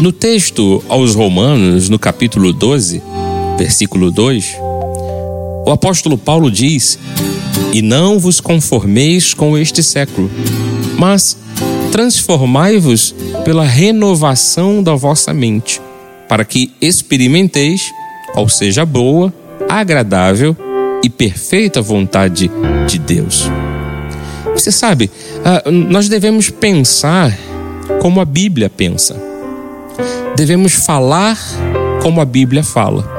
No texto aos Romanos, no capítulo 12, versículo 2, o apóstolo Paulo diz: E não vos conformeis com este século, mas transformai-vos pela renovação da vossa mente, para que experimenteis qual seja boa, agradável e perfeita vontade de Deus. Você sabe, ah, nós devemos pensar como a Bíblia pensa. Devemos falar como a Bíblia fala.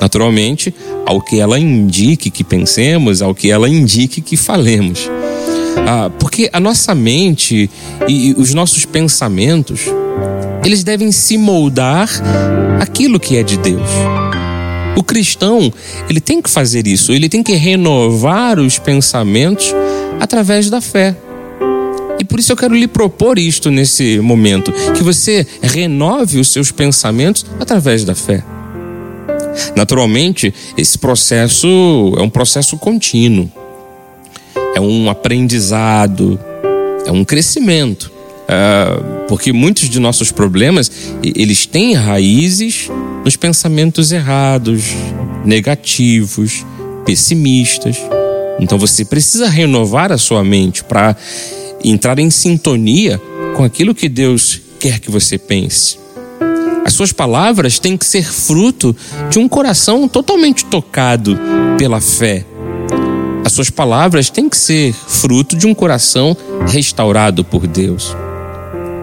Naturalmente, ao que ela indique que pensemos, ao que ela indique que falemos. Ah, porque a nossa mente e os nossos pensamentos, eles devem se moldar aquilo que é de Deus. O cristão, ele tem que fazer isso, ele tem que renovar os pensamentos através da fé. E por isso eu quero lhe propor isto nesse momento: que você renove os seus pensamentos através da fé. Naturalmente, esse processo é um processo contínuo, é um aprendizado, é um crescimento. É, porque muitos de nossos problemas eles têm raízes nos pensamentos errados, negativos, pessimistas. Então você precisa renovar a sua mente para entrar em sintonia com aquilo que Deus quer que você pense. As suas palavras têm que ser fruto de um coração totalmente tocado pela fé. As suas palavras têm que ser fruto de um coração restaurado por Deus.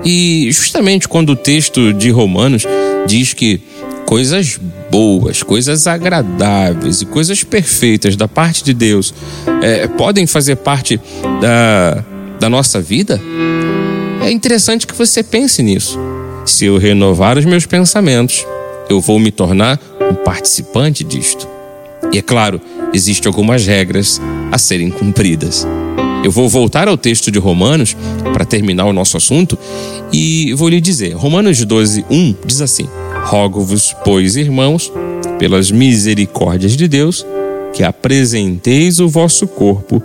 E justamente quando o texto de Romanos diz que coisas boas, coisas agradáveis e coisas perfeitas da parte de Deus é, podem fazer parte da, da nossa vida, é interessante que você pense nisso. Se eu renovar os meus pensamentos, eu vou me tornar um participante disto. E é claro, existem algumas regras a serem cumpridas. Eu vou voltar ao texto de Romanos para terminar o nosso assunto e vou lhe dizer: Romanos 12, 1 diz assim: Rogo-vos, pois, irmãos, pelas misericórdias de Deus, que apresenteis o vosso corpo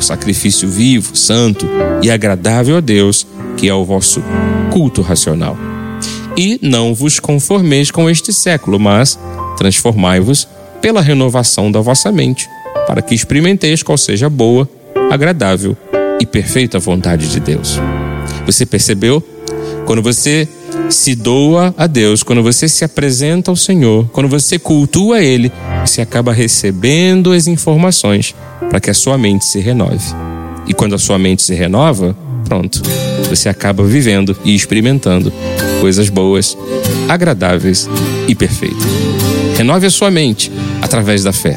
por sacrifício vivo, santo e agradável a Deus, que é o vosso culto racional. E não vos conformeis com este século, mas transformai-vos pela renovação da vossa mente, para que experimenteis qual seja boa, agradável e perfeita vontade de Deus. Você percebeu? Quando você se doa a Deus, quando você se apresenta ao Senhor, quando você cultua Ele, você acaba recebendo as informações para que a sua mente se renove. E quando a sua mente se renova, pronto, você acaba vivendo e experimentando coisas boas, agradáveis e perfeitas. Renove a sua mente através da fé.